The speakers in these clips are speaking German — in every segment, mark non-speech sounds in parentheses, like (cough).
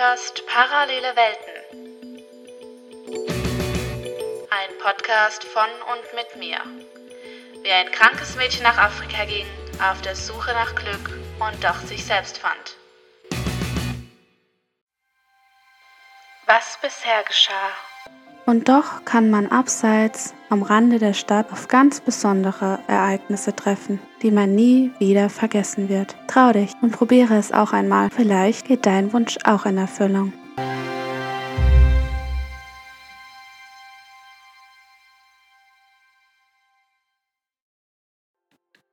hörst Parallele Welten. Ein Podcast von und mit mir. Wie ein krankes Mädchen nach Afrika ging, auf der Suche nach Glück und doch sich selbst fand. Was bisher geschah. Und doch kann man abseits am Rande der Stadt auf ganz besondere Ereignisse treffen, die man nie wieder vergessen wird. Trau dich und probiere es auch einmal. Vielleicht geht dein Wunsch auch in Erfüllung.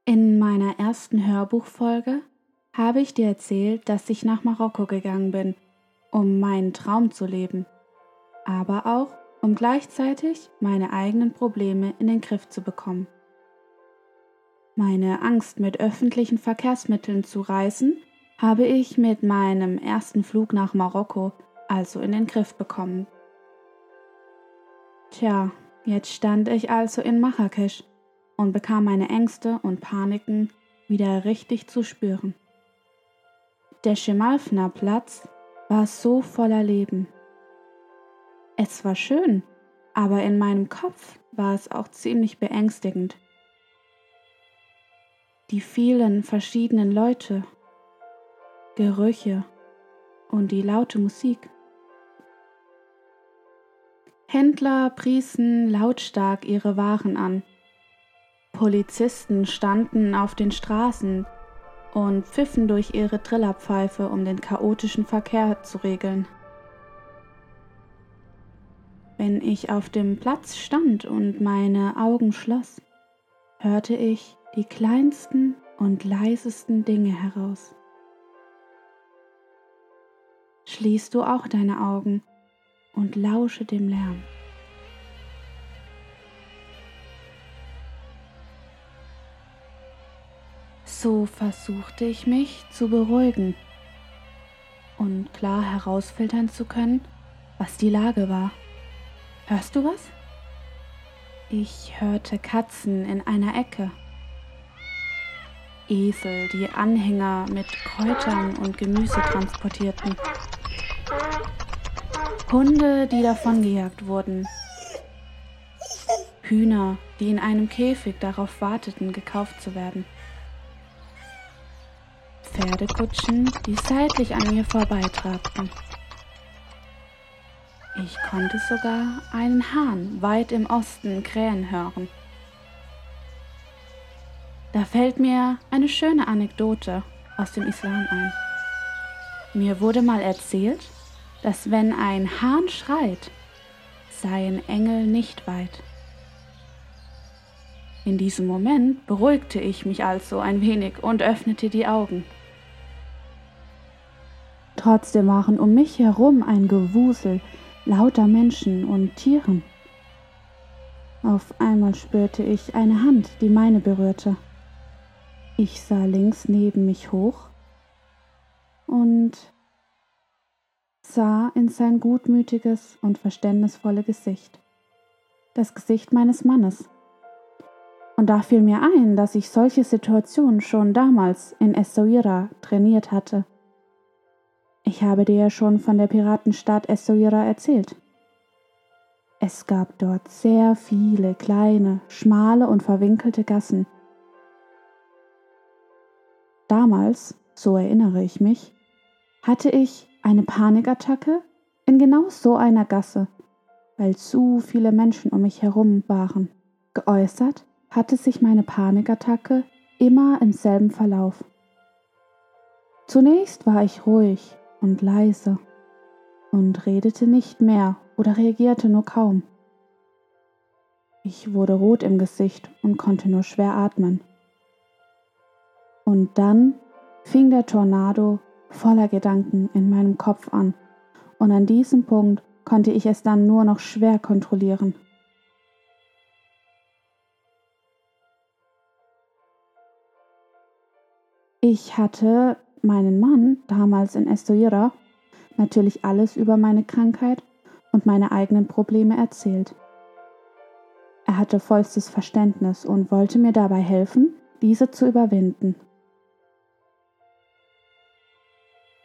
In meiner ersten Hörbuchfolge habe ich dir erzählt, dass ich nach Marokko gegangen bin, um meinen Traum zu leben, aber auch um gleichzeitig meine eigenen Probleme in den Griff zu bekommen. Meine Angst, mit öffentlichen Verkehrsmitteln zu reisen, habe ich mit meinem ersten Flug nach Marokko also in den Griff bekommen. Tja, jetzt stand ich also in Marrakesch und bekam meine Ängste und Paniken wieder richtig zu spüren. Der Schemalfner Platz war so voller Leben. Es war schön, aber in meinem Kopf war es auch ziemlich beängstigend. Die vielen verschiedenen Leute, Gerüche und die laute Musik. Händler priesen lautstark ihre Waren an. Polizisten standen auf den Straßen und pfiffen durch ihre Trillerpfeife, um den chaotischen Verkehr zu regeln. Wenn ich auf dem Platz stand und meine Augen schloss, hörte ich die kleinsten und leisesten Dinge heraus. Schließ du auch deine Augen und lausche dem Lärm. So versuchte ich mich zu beruhigen und klar herausfiltern zu können, was die Lage war. Hörst du was? Ich hörte Katzen in einer Ecke. Esel, die Anhänger mit Kräutern und Gemüse transportierten. Hunde, die davongejagt wurden. Hühner, die in einem Käfig darauf warteten, gekauft zu werden. Pferdekutschen, die seitlich an mir vorbeitrabten. Ich konnte sogar einen Hahn weit im Osten krähen hören. Da fällt mir eine schöne Anekdote aus dem Islam ein. Mir wurde mal erzählt, dass wenn ein Hahn schreit, seien Engel nicht weit. In diesem Moment beruhigte ich mich also ein wenig und öffnete die Augen. Trotzdem waren um mich herum ein Gewusel, lauter Menschen und Tieren. Auf einmal spürte ich eine Hand, die meine berührte. Ich sah links neben mich hoch und sah in sein gutmütiges und verständnisvolle Gesicht. Das Gesicht meines Mannes. Und da fiel mir ein, dass ich solche Situationen schon damals in Essaouira trainiert hatte. Ich habe dir ja schon von der Piratenstadt Essaouira erzählt. Es gab dort sehr viele kleine, schmale und verwinkelte Gassen. Damals, so erinnere ich mich, hatte ich eine Panikattacke in genau so einer Gasse, weil zu viele Menschen um mich herum waren. Geäußert hatte sich meine Panikattacke immer im selben Verlauf. Zunächst war ich ruhig und leise und redete nicht mehr oder reagierte nur kaum. Ich wurde rot im Gesicht und konnte nur schwer atmen. Und dann fing der Tornado voller Gedanken in meinem Kopf an, und an diesem Punkt konnte ich es dann nur noch schwer kontrollieren. Ich hatte meinen Mann, damals in Estoira, natürlich alles über meine Krankheit und meine eigenen Probleme erzählt. Er hatte vollstes Verständnis und wollte mir dabei helfen, diese zu überwinden.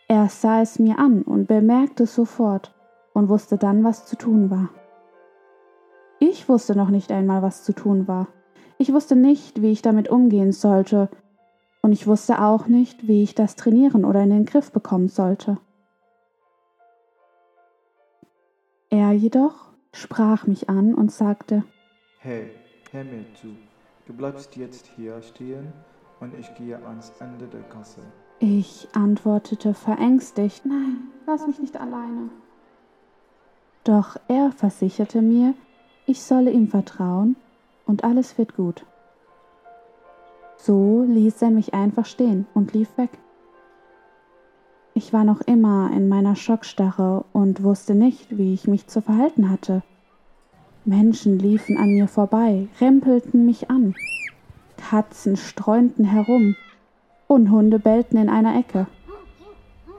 Er sah es mir an und bemerkte es sofort und wusste dann, was zu tun war. Ich wusste noch nicht einmal, was zu tun war. Ich wusste nicht, wie ich damit umgehen sollte, und ich wusste auch nicht, wie ich das trainieren oder in den Griff bekommen sollte. Er jedoch sprach mich an und sagte, Hey, hör mir zu. Du bleibst jetzt hier stehen und ich gehe ans Ende der Gasse. Ich antwortete verängstigt, nein, lass mich nicht alleine. Doch er versicherte mir, ich solle ihm vertrauen und alles wird gut. So ließ er mich einfach stehen und lief weg. Ich war noch immer in meiner Schockstarre und wusste nicht, wie ich mich zu verhalten hatte. Menschen liefen an mir vorbei, rempelten mich an. Katzen streunten herum und Hunde bellten in einer Ecke.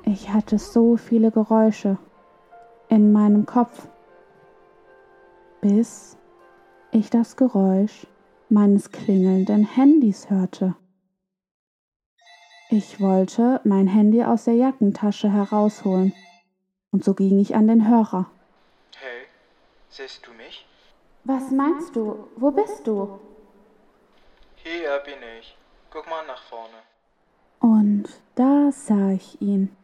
Ich hatte so viele Geräusche in meinem Kopf, bis ich das Geräusch meines klingelnden Handys hörte. Ich wollte mein Handy aus der Jackentasche herausholen, und so ging ich an den Hörer. Hey, siehst du mich? Was meinst du? Wo bist du? Hier bin ich. Guck mal nach vorne. Und da sah ich ihn.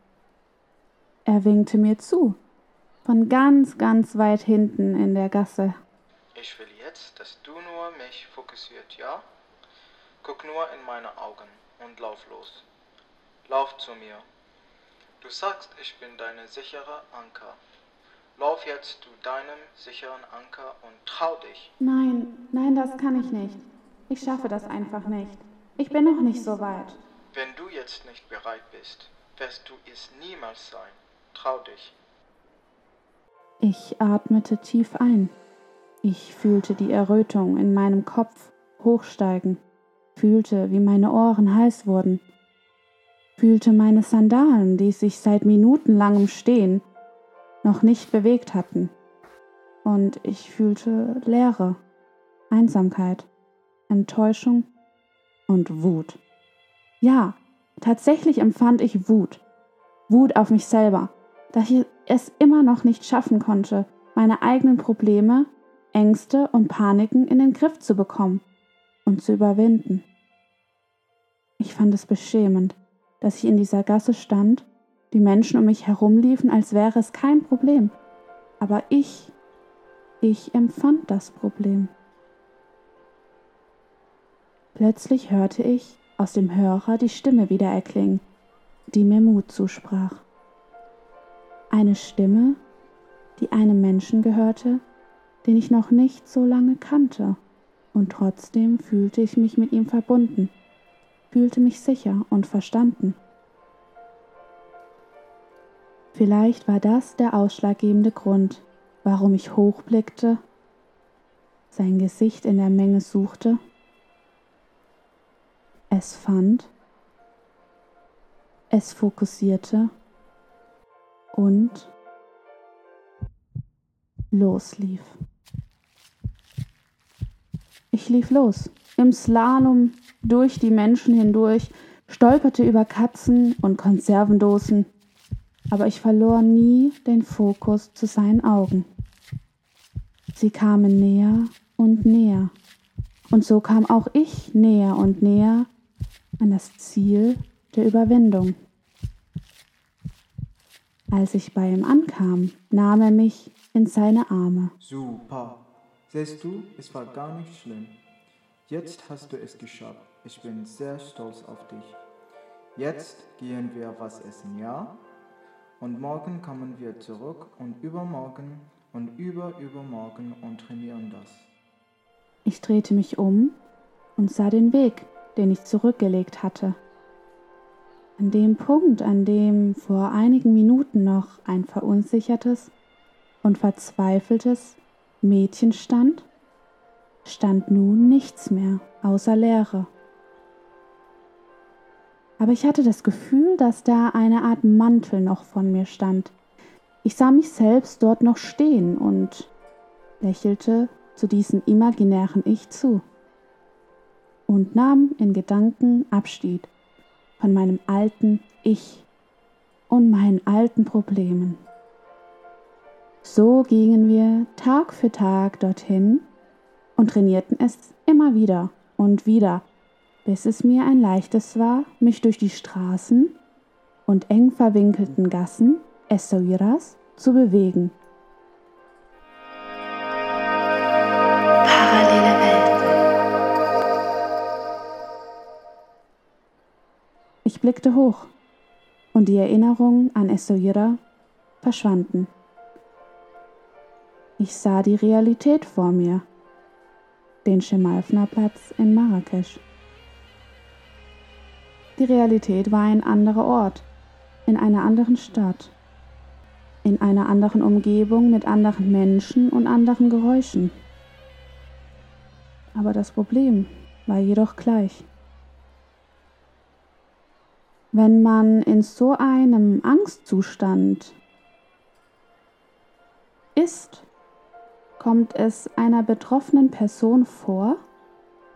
Er winkte mir zu, von ganz, ganz weit hinten in der Gasse. Ich will jetzt, dass du nur mich fokussiert, ja? Guck nur in meine Augen und lauf los. Lauf zu mir. Du sagst, ich bin deine sichere Anker. Lauf jetzt zu deinem sicheren Anker und trau dich. Nein, nein, das kann ich nicht. Ich schaffe das einfach nicht. Ich bin noch nicht so weit. Wenn du jetzt nicht bereit bist, wirst du es niemals sein. Trau dich. Ich atmete tief ein. Ich fühlte die Errötung in meinem Kopf hochsteigen, fühlte, wie meine Ohren heiß wurden, fühlte meine Sandalen, die sich seit minutenlangem Stehen noch nicht bewegt hatten. Und ich fühlte Leere, Einsamkeit, Enttäuschung und Wut. Ja, tatsächlich empfand ich Wut. Wut auf mich selber, dass ich es immer noch nicht schaffen konnte, meine eigenen Probleme Ängste und Paniken in den Griff zu bekommen und zu überwinden. Ich fand es beschämend, dass ich in dieser Gasse stand, die Menschen um mich herumliefen, als wäre es kein Problem. Aber ich, ich empfand das Problem. Plötzlich hörte ich aus dem Hörer die Stimme wieder erklingen, die mir Mut zusprach. Eine Stimme, die einem Menschen gehörte, den ich noch nicht so lange kannte, und trotzdem fühlte ich mich mit ihm verbunden, fühlte mich sicher und verstanden. Vielleicht war das der ausschlaggebende Grund, warum ich hochblickte, sein Gesicht in der Menge suchte, es fand, es fokussierte und loslief. Ich lief los, im Slalom, durch die Menschen hindurch, stolperte über Katzen und Konservendosen, aber ich verlor nie den Fokus zu seinen Augen. Sie kamen näher und näher, und so kam auch ich näher und näher an das Ziel der Überwindung. Als ich bei ihm ankam, nahm er mich in seine Arme. Super. Siehst du, es war gar nicht schlimm. Jetzt hast du es geschafft. Ich bin sehr stolz auf dich. Jetzt gehen wir was essen, ja? Und morgen kommen wir zurück und übermorgen und überübermorgen und trainieren das. Ich drehte mich um und sah den Weg, den ich zurückgelegt hatte. An dem Punkt, an dem vor einigen Minuten noch ein verunsichertes und verzweifeltes Mädchen stand, stand nun nichts mehr außer Leere. Aber ich hatte das Gefühl, dass da eine Art Mantel noch von mir stand. Ich sah mich selbst dort noch stehen und lächelte zu diesem imaginären Ich zu und nahm in Gedanken Abschied von meinem alten Ich, und meinen alten Problemen. So gingen wir Tag für Tag dorthin und trainierten es immer wieder und wieder, bis es mir ein leichtes war, mich durch die Straßen und eng verwinkelten Gassen Essaouiras zu bewegen. Parallele Welten. Ich blickte hoch und die Erinnerungen an Essaouira verschwanden. Ich sah die Realität vor mir, den Schemalfner-Platz in Marrakesch. Die Realität war ein anderer Ort, in einer anderen Stadt, in einer anderen Umgebung mit anderen Menschen und anderen Geräuschen. Aber das Problem war jedoch gleich. Wenn man in so einem Angstzustand ist, kommt es einer betroffenen Person vor,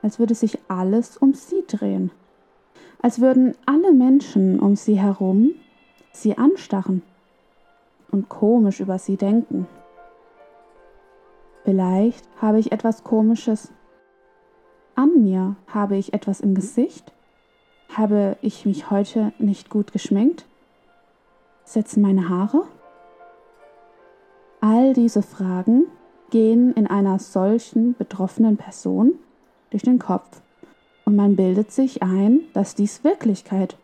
als würde sich alles um sie drehen, als würden alle Menschen um sie herum sie anstarren und komisch über sie denken. Vielleicht habe ich etwas Komisches an mir, habe ich etwas im Gesicht, habe ich mich heute nicht gut geschminkt, setzen meine Haare? All diese Fragen gehen in einer solchen betroffenen Person durch den Kopf und man bildet sich ein, dass dies Wirklichkeit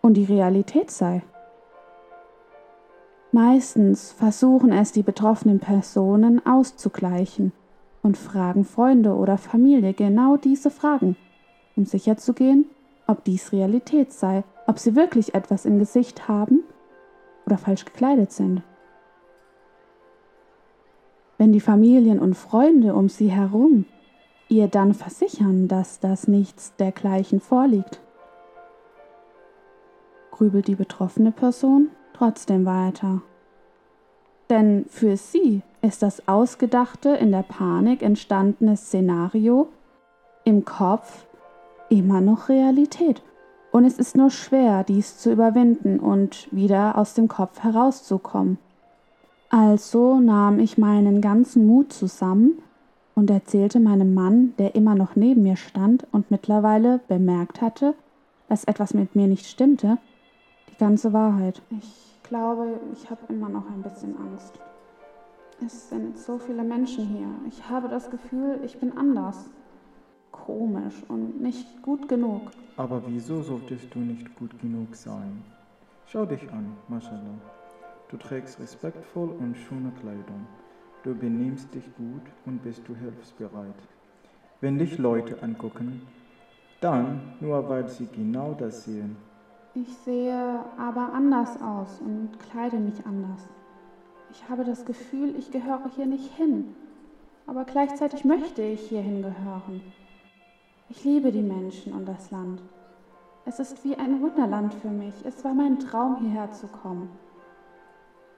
und die Realität sei. Meistens versuchen es die betroffenen Personen auszugleichen und fragen Freunde oder Familie genau diese Fragen, um sicherzugehen, ob dies Realität sei, ob sie wirklich etwas im Gesicht haben oder falsch gekleidet sind wenn die Familien und Freunde um sie herum ihr dann versichern, dass das nichts dergleichen vorliegt? Grübelt die betroffene Person trotzdem weiter. Denn für sie ist das ausgedachte, in der Panik entstandene Szenario im Kopf immer noch Realität. Und es ist nur schwer, dies zu überwinden und wieder aus dem Kopf herauszukommen. Also nahm ich meinen ganzen Mut zusammen und erzählte meinem Mann, der immer noch neben mir stand und mittlerweile bemerkt hatte, dass etwas mit mir nicht stimmte, die ganze Wahrheit. Ich glaube, ich habe immer noch ein bisschen Angst. Es sind so viele Menschen hier. Ich habe das Gefühl, ich bin anders. Komisch und nicht gut genug. Aber wieso solltest du nicht gut genug sein? Schau dich an, Mashallah. Du trägst respektvoll und schöne Kleidung. Du benimmst dich gut und bist du hilfsbereit. Wenn dich Leute angucken, dann nur weil sie genau das sehen. Ich sehe aber anders aus und kleide mich anders. Ich habe das Gefühl, ich gehöre hier nicht hin, aber gleichzeitig möchte ich hierhin gehören. Ich liebe die Menschen und das Land. Es ist wie ein Wunderland für mich. Es war mein Traum, hierher zu kommen.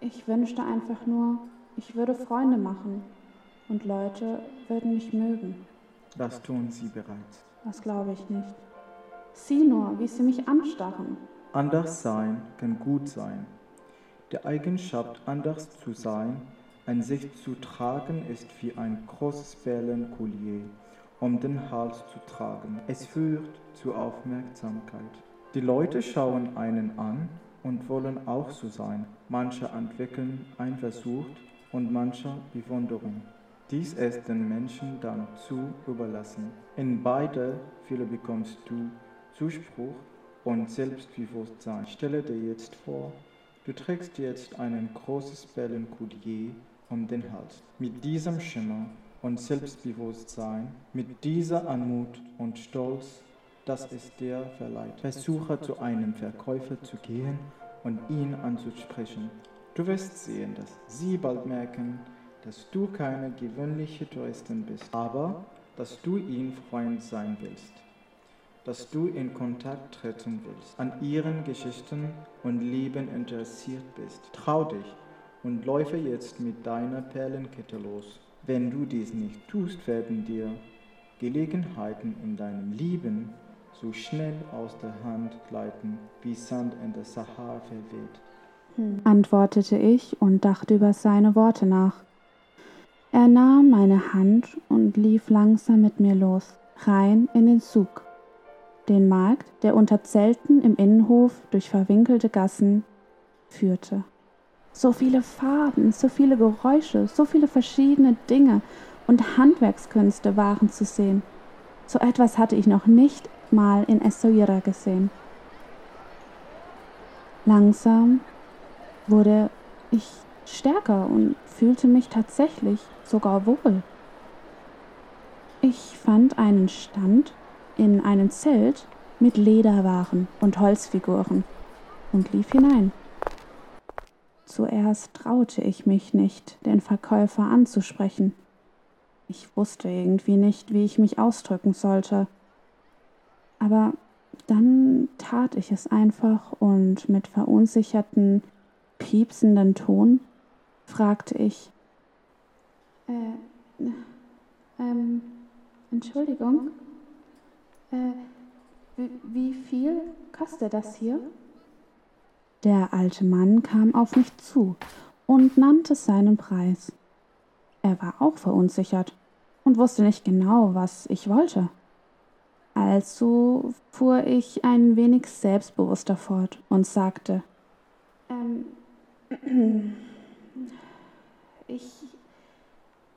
Ich wünschte einfach nur, ich würde Freunde machen und Leute würden mich mögen. Das tun sie bereits. Das glaube ich nicht. Sieh nur, wie sie mich anstarren. Anders sein kann gut sein. Die Eigenschaft, anders zu sein, an sich zu tragen, ist wie ein großes Perlenkollier um den Hals zu tragen. Es führt zu Aufmerksamkeit. Die Leute schauen einen an und wollen auch so sein. Manche entwickeln Eifersucht und manche Bewunderung. Dies ist den Menschen dann zu überlassen. In beide Fälle bekommst du Zuspruch und Selbstbewusstsein. Stelle dir jetzt vor, du trägst jetzt ein großes Perlenkollier um den Hals. Mit diesem Schimmer und Selbstbewusstsein, mit dieser Anmut und Stolz das es dir verleiht. Versuche zu einem Verkäufer zu gehen und ihn anzusprechen. Du wirst sehen, dass sie bald merken, dass du keine gewöhnliche Touristin bist, aber dass du ihnen Freund sein willst, dass du in Kontakt treten willst, an ihren Geschichten und Leben interessiert bist. Trau dich und läufe jetzt mit deiner Perlenkette los. Wenn du dies nicht tust, werden dir Gelegenheiten in deinem Leben so schnell aus der Hand gleiten, wie Sand in der Sahara verweht. hm. antwortete ich und dachte über seine Worte nach. Er nahm meine Hand und lief langsam mit mir los, rein in den Zug, den Markt, der unter Zelten im Innenhof durch verwinkelte Gassen führte. So viele Farben, so viele Geräusche, so viele verschiedene Dinge und Handwerkskünste waren zu sehen. So etwas hatte ich noch nicht mal in Essaouira gesehen. Langsam wurde ich stärker und fühlte mich tatsächlich sogar wohl. Ich fand einen Stand in einem Zelt mit Lederwaren und Holzfiguren und lief hinein. Zuerst traute ich mich nicht, den Verkäufer anzusprechen. Ich wusste irgendwie nicht, wie ich mich ausdrücken sollte. Aber dann tat ich es einfach und mit verunsicherten, piepsenden Ton fragte ich, äh, ähm, Entschuldigung, äh, wie viel kostet das hier? Der alte Mann kam auf mich zu und nannte seinen Preis. Er war auch verunsichert und wusste nicht genau, was ich wollte. Also fuhr ich ein wenig selbstbewusster fort und sagte, ähm, (clears throat) ich,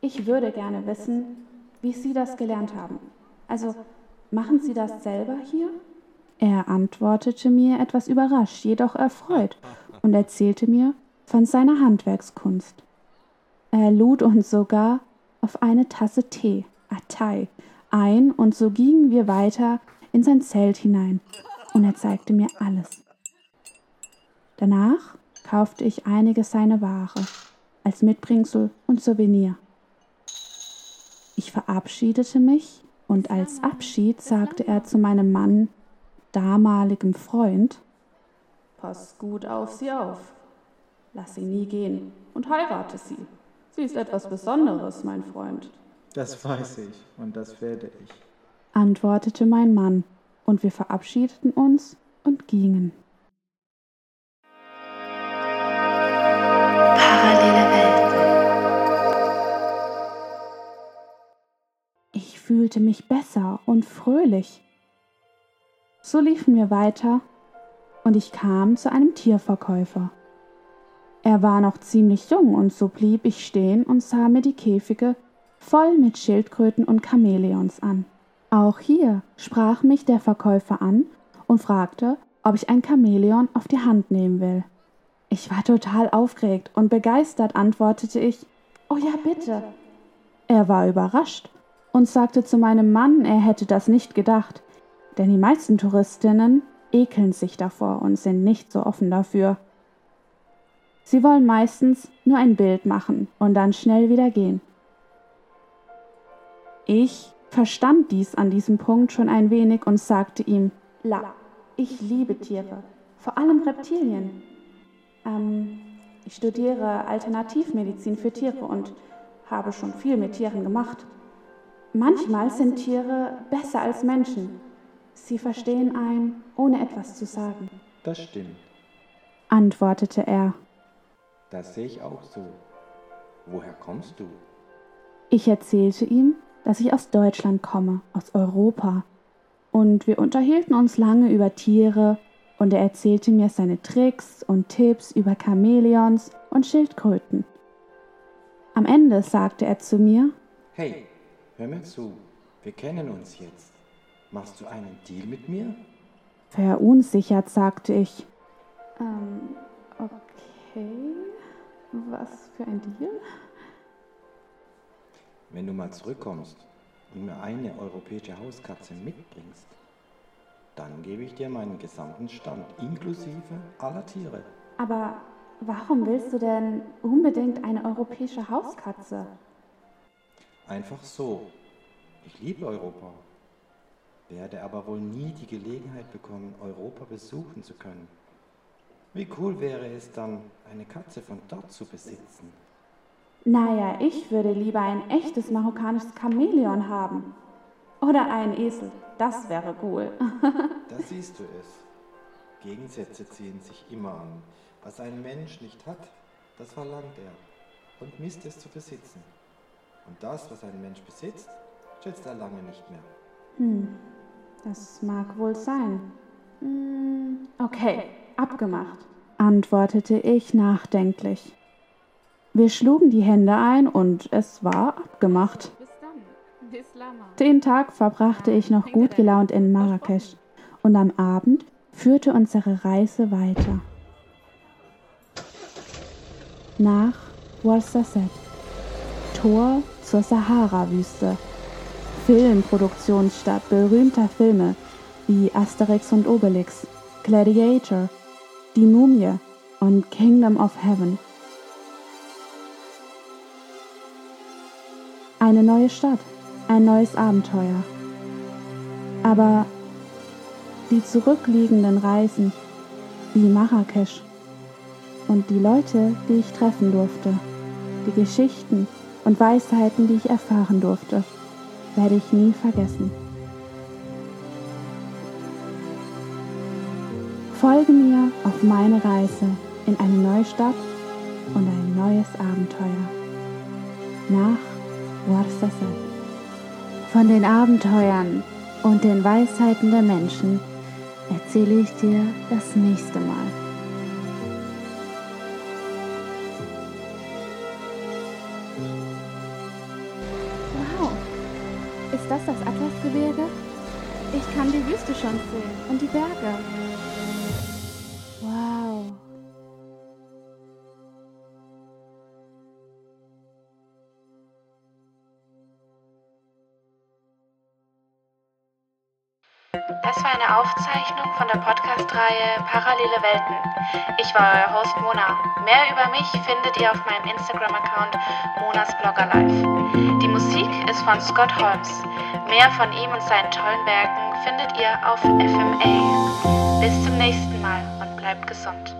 ich würde gerne wissen, wie Sie das gelernt haben. Also machen Sie das selber hier? Er antwortete mir etwas überrascht, jedoch erfreut und erzählte mir von seiner Handwerkskunst. Er lud uns sogar auf eine Tasse Tee, Atay, ein und so gingen wir weiter in sein Zelt hinein und er zeigte mir alles. Danach kaufte ich einige seiner Ware als Mitbringsel und Souvenir. Ich verabschiedete mich und als Abschied sagte er zu meinem Mann, damaligem Freund, Pass gut auf sie auf, lass sie nie gehen und heirate sie. Sie ist etwas Besonderes, mein Freund. Das weiß ich und das werde ich, antwortete mein Mann, und wir verabschiedeten uns und gingen. Parallele Welt. Ich fühlte mich besser und fröhlich. So liefen wir weiter und ich kam zu einem Tierverkäufer. Er war noch ziemlich jung und so blieb ich stehen und sah mir die Käfige voll mit Schildkröten und Chamäleons an. Auch hier sprach mich der Verkäufer an und fragte, ob ich ein Chamäleon auf die Hand nehmen will. Ich war total aufgeregt und begeistert antwortete ich, Oh ja, bitte. Er war überrascht und sagte zu meinem Mann, er hätte das nicht gedacht, denn die meisten Touristinnen ekeln sich davor und sind nicht so offen dafür. Sie wollen meistens nur ein Bild machen und dann schnell wieder gehen. Ich verstand dies an diesem Punkt schon ein wenig und sagte ihm, La, ich liebe Tiere, vor allem Reptilien. Ähm, ich studiere Alternativmedizin für Tiere und habe schon viel mit Tieren gemacht. Manchmal sind Tiere besser als Menschen. Sie verstehen ein, ohne etwas zu sagen. Das stimmt, antwortete er. Das sehe ich auch so. Woher kommst du? Ich erzählte ihm, dass ich aus Deutschland komme, aus Europa. Und wir unterhielten uns lange über Tiere und er erzählte mir seine Tricks und Tipps über Chamäleons und Schildkröten. Am Ende sagte er zu mir, Hey, hör mir zu, wir kennen uns jetzt. Machst du einen Deal mit mir? Verunsichert sagte ich. Ähm, okay. Was für ein Deal? Wenn du mal zurückkommst und mir eine europäische Hauskatze mitbringst, dann gebe ich dir meinen gesamten Stand, inklusive aller Tiere. Aber warum willst du denn unbedingt eine europäische Hauskatze? Einfach so. Ich liebe Europa, werde aber wohl nie die Gelegenheit bekommen, Europa besuchen zu können. Wie cool wäre es dann, eine Katze von dort zu besitzen? Naja, ich würde lieber ein echtes marokkanisches Chamäleon haben. Oder einen Esel. Das wäre cool. (laughs) da siehst du es. Gegensätze ziehen sich immer an. Was ein Mensch nicht hat, das verlangt er und misst es zu besitzen. Und das, was ein Mensch besitzt, schätzt er lange nicht mehr. Hm, das mag wohl sein. Hm, okay, abgemacht, antwortete ich nachdenklich. Wir schlugen die Hände ein und es war abgemacht. Den Tag verbrachte ich noch gut gelaunt in Marrakesch und am Abend führte unsere Reise weiter. Nach Ouarzazate, Tor zur Sahara-Wüste, Filmproduktionsstadt berühmter Filme wie Asterix und Obelix, Gladiator, Die Mumie und Kingdom of Heaven. Eine neue Stadt, ein neues Abenteuer. Aber die zurückliegenden Reisen, wie Marrakesch und die Leute, die ich treffen durfte, die Geschichten und Weisheiten, die ich erfahren durfte, werde ich nie vergessen. Folge mir auf meine Reise in eine neue Stadt und ein neues Abenteuer. Nach Ouarzazate. Von den Abenteuern und den Weisheiten der Menschen erzähle ich dir das nächste Mal. Wow, ist das das Atlasgebirge? Ich kann die Wüste schon sehen und die Berge. Das war eine Aufzeichnung von der Podcast-Reihe Parallele Welten. Ich war euer Host Mona. Mehr über mich findet ihr auf meinem Instagram-Account Monas Blogger Live. Die Musik ist von Scott Holmes. Mehr von ihm und seinen tollen Werken findet ihr auf FMA. Bis zum nächsten Mal und bleibt gesund.